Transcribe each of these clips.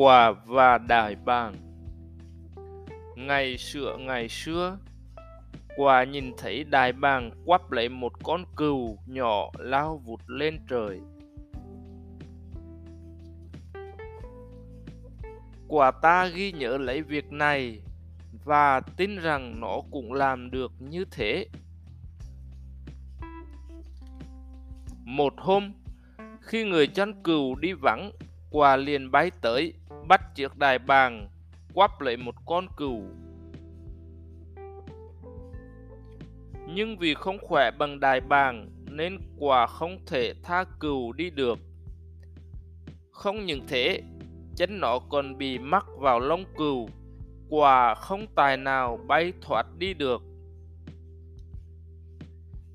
quà và đại bàng ngày xưa ngày xưa, quà nhìn thấy đại bàng quắp lấy một con cừu nhỏ lao vụt lên trời. Quả ta ghi nhớ lấy việc này và tin rằng nó cũng làm được như thế. Một hôm, khi người chăn cừu đi vắng quả liền bay tới bắt chiếc đài bàng, quắp lấy một con cừu. Nhưng vì không khỏe bằng đài bàng, nên quả không thể tha cừu đi được. Không những thế, chân nó còn bị mắc vào lông cừu, quả không tài nào bay thoát đi được.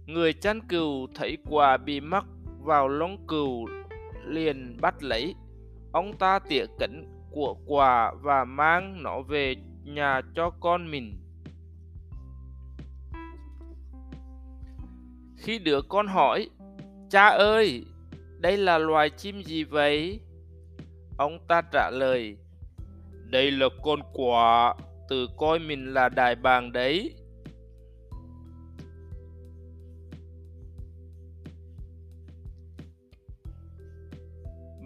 Người chăn cừu thấy quả bị mắc vào lông cừu liền bắt lấy, ông ta tỉa cẩn của quả và mang nó về nhà cho con mình. Khi đứa con hỏi, cha ơi, đây là loài chim gì vậy? Ông ta trả lời, đây là con quả tự coi mình là đại bàng đấy.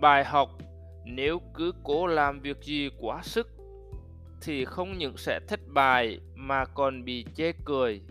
Bài học nếu cứ cố làm việc gì quá sức thì không những sẽ thất bại mà còn bị chê cười.